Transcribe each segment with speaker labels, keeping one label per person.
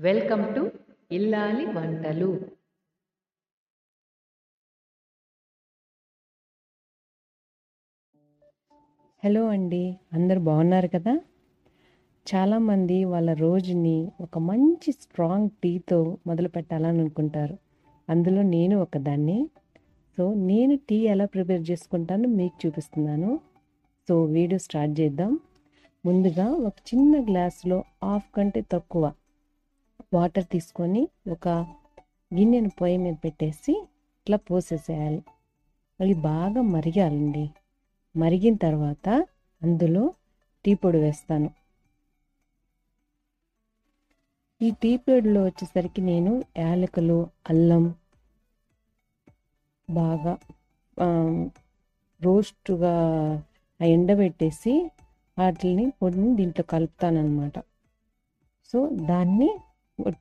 Speaker 1: Welcome to ఇల్లాలి వంటలు.
Speaker 2: Hello అండి అందరు బాగున్నారు కదా? చాలామంది వాళ్ళ రోజుని ఒక మంచి స్ట్రాంగ్ టీతో మొదలు పెట్టాలని అనుకుంటారు. అందులో నేను ఒకదాన్ని. సో నేను టీ ఎలా ప్రిపేర్ చేసుకుంటానో మీకు చూపిస్తున్నాను. సో వీడియో స్టార్ట్ చేద్దాం. ముందుగా ఒక చిన్న గ్లాసులో హాఫ్ కంటే తక్కువ వాటర్ తీసుకొని ఒక గిన్నెను పొయ్యి మీద పెట్టేసి ఇట్లా పోసేసేయాలి. అది బాగా మరిగాలండి. మరిగిన తర్వాత అందులో టీ పొడి వేస్తాను. ఈ టీ పొడిలో వచ్చేసరికి నేను యాలకులు అల్లం బాగా రోస్ట్గా ఎండబెట్టేసి వాటిని పొడిని దీంట్లో కలుపుతానమాట సో దాన్ని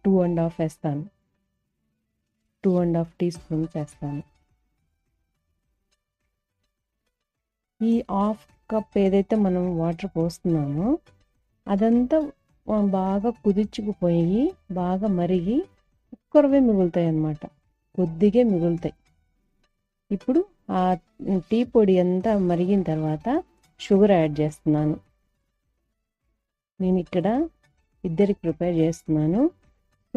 Speaker 2: టూ అండ్ హాఫ్ వేస్తాను. Two and half teaspoons వేస్తాను ఈ హాఫ్ కప్ ఏదైతే మనం వాటర్ పోస్తున్నామో అదంతా బాగా కుదిర్చుకుపోయి బాగా మరిగి ఒక్కరవే మిగులుతాయి అన్నమాట. కొద్దిగా మిగులుతాయి. ఇప్పుడు ఆ టీ పొడి అంతా మరిగిన తర్వాత షుగర్ యాడ్ చేస్తున్నాను. నేను ఇక్కడ ఇద్దరికి ప్రిపేర్ చేస్తున్నాను.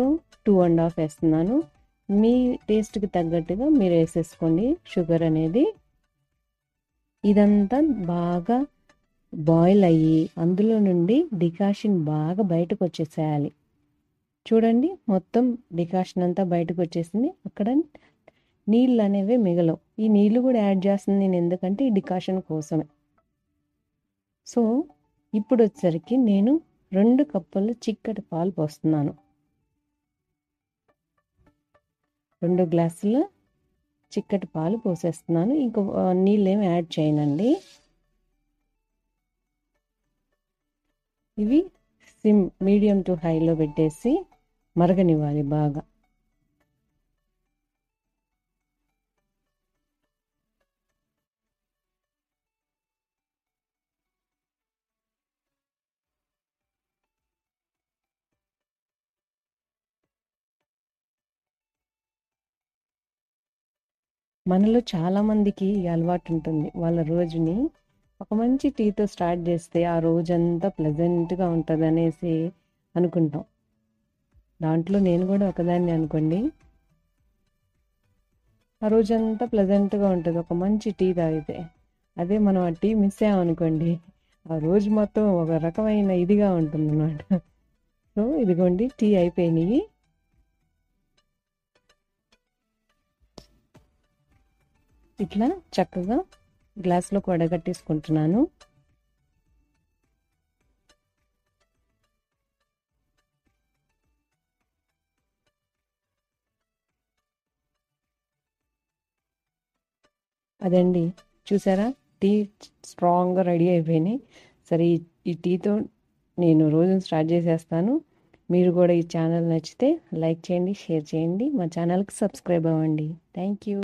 Speaker 2: సో టూ అండ్ హాఫ్ వేస్తున్నాను. మీ టేస్ట్కి తగ్గట్టుగా మీరు వేసేసుకోండి. షుగర్ అనేది ఇదంతా బాగా బాయిల్ అయ్యి అందులో నుండి డికాషన్ బాగా బయటకు వచ్చేసేయాలి. చూడండి మొత్తం డికాషన్ అంతా బయటకు వచ్చేసింది. అక్కడ నీళ్ళు అనేవి మిగలవు. ఈ నీళ్ళు కూడా యాడ్ చేస్తుంది నేను ఎందుకంటే ఈ డికాషన్ కోసమే. సో ఇప్పుడు వచ్చేసరికి నేను రెండు కప్పులు చిక్కటి పాలు పోస్తున్నాను. రెండు గ్లాసులు చిక్కటి పాలు పోసేస్తున్నాను. ఇంకో ఏమి యాడ్ చేయనండి. ఇవి సిమ్ మీడియం టు హైలో పెట్టేసి మరగనివ్వాలి బాగా. మనలో చాలామందికి ఈ అలవాటు ఉంటుంది వాళ్ళ రోజుని ఒక మంచి టీతో స్టార్ట్ చేస్తే ఆ రోజంతా ప్లెజెంట్గా ఉంటుంది అనేసి అనుకుంటాం. దాంట్లో నేను కూడా ఒకదాన్ని అనుకోండి. ఆ రోజంతా ప్లెజెంట్గా ఉంటుంది. ఒక మంచి టీ తాగితే అదే మనం ఆ టీ మిస్ అయ్యామనుకోండి ఆ రోజు మొత్తం ఒక రకమైన ఇదిగా ఉంటుంది అన్నమాట సో ఇదిగోండి టీ అయిపోయినాయి. ఇట్లా చక్కగా గ్లాస్లోకి వడగట్టేసుకుంటున్నాను. అదండి చూసారా? టీ స్ట్రాంగ్గా రెడీ అయిపోయినాయి. సరే ఈ టీతో నేను రోజు స్టార్ట్ చేసేస్తాను. మీరు కూడా ఈ ఛానల్ నచ్చితే లైక్ చేయండి షేర్ చేయండి. మా ఛానల్కి సబ్స్క్రైబ్ అవ్వండి. Thank you.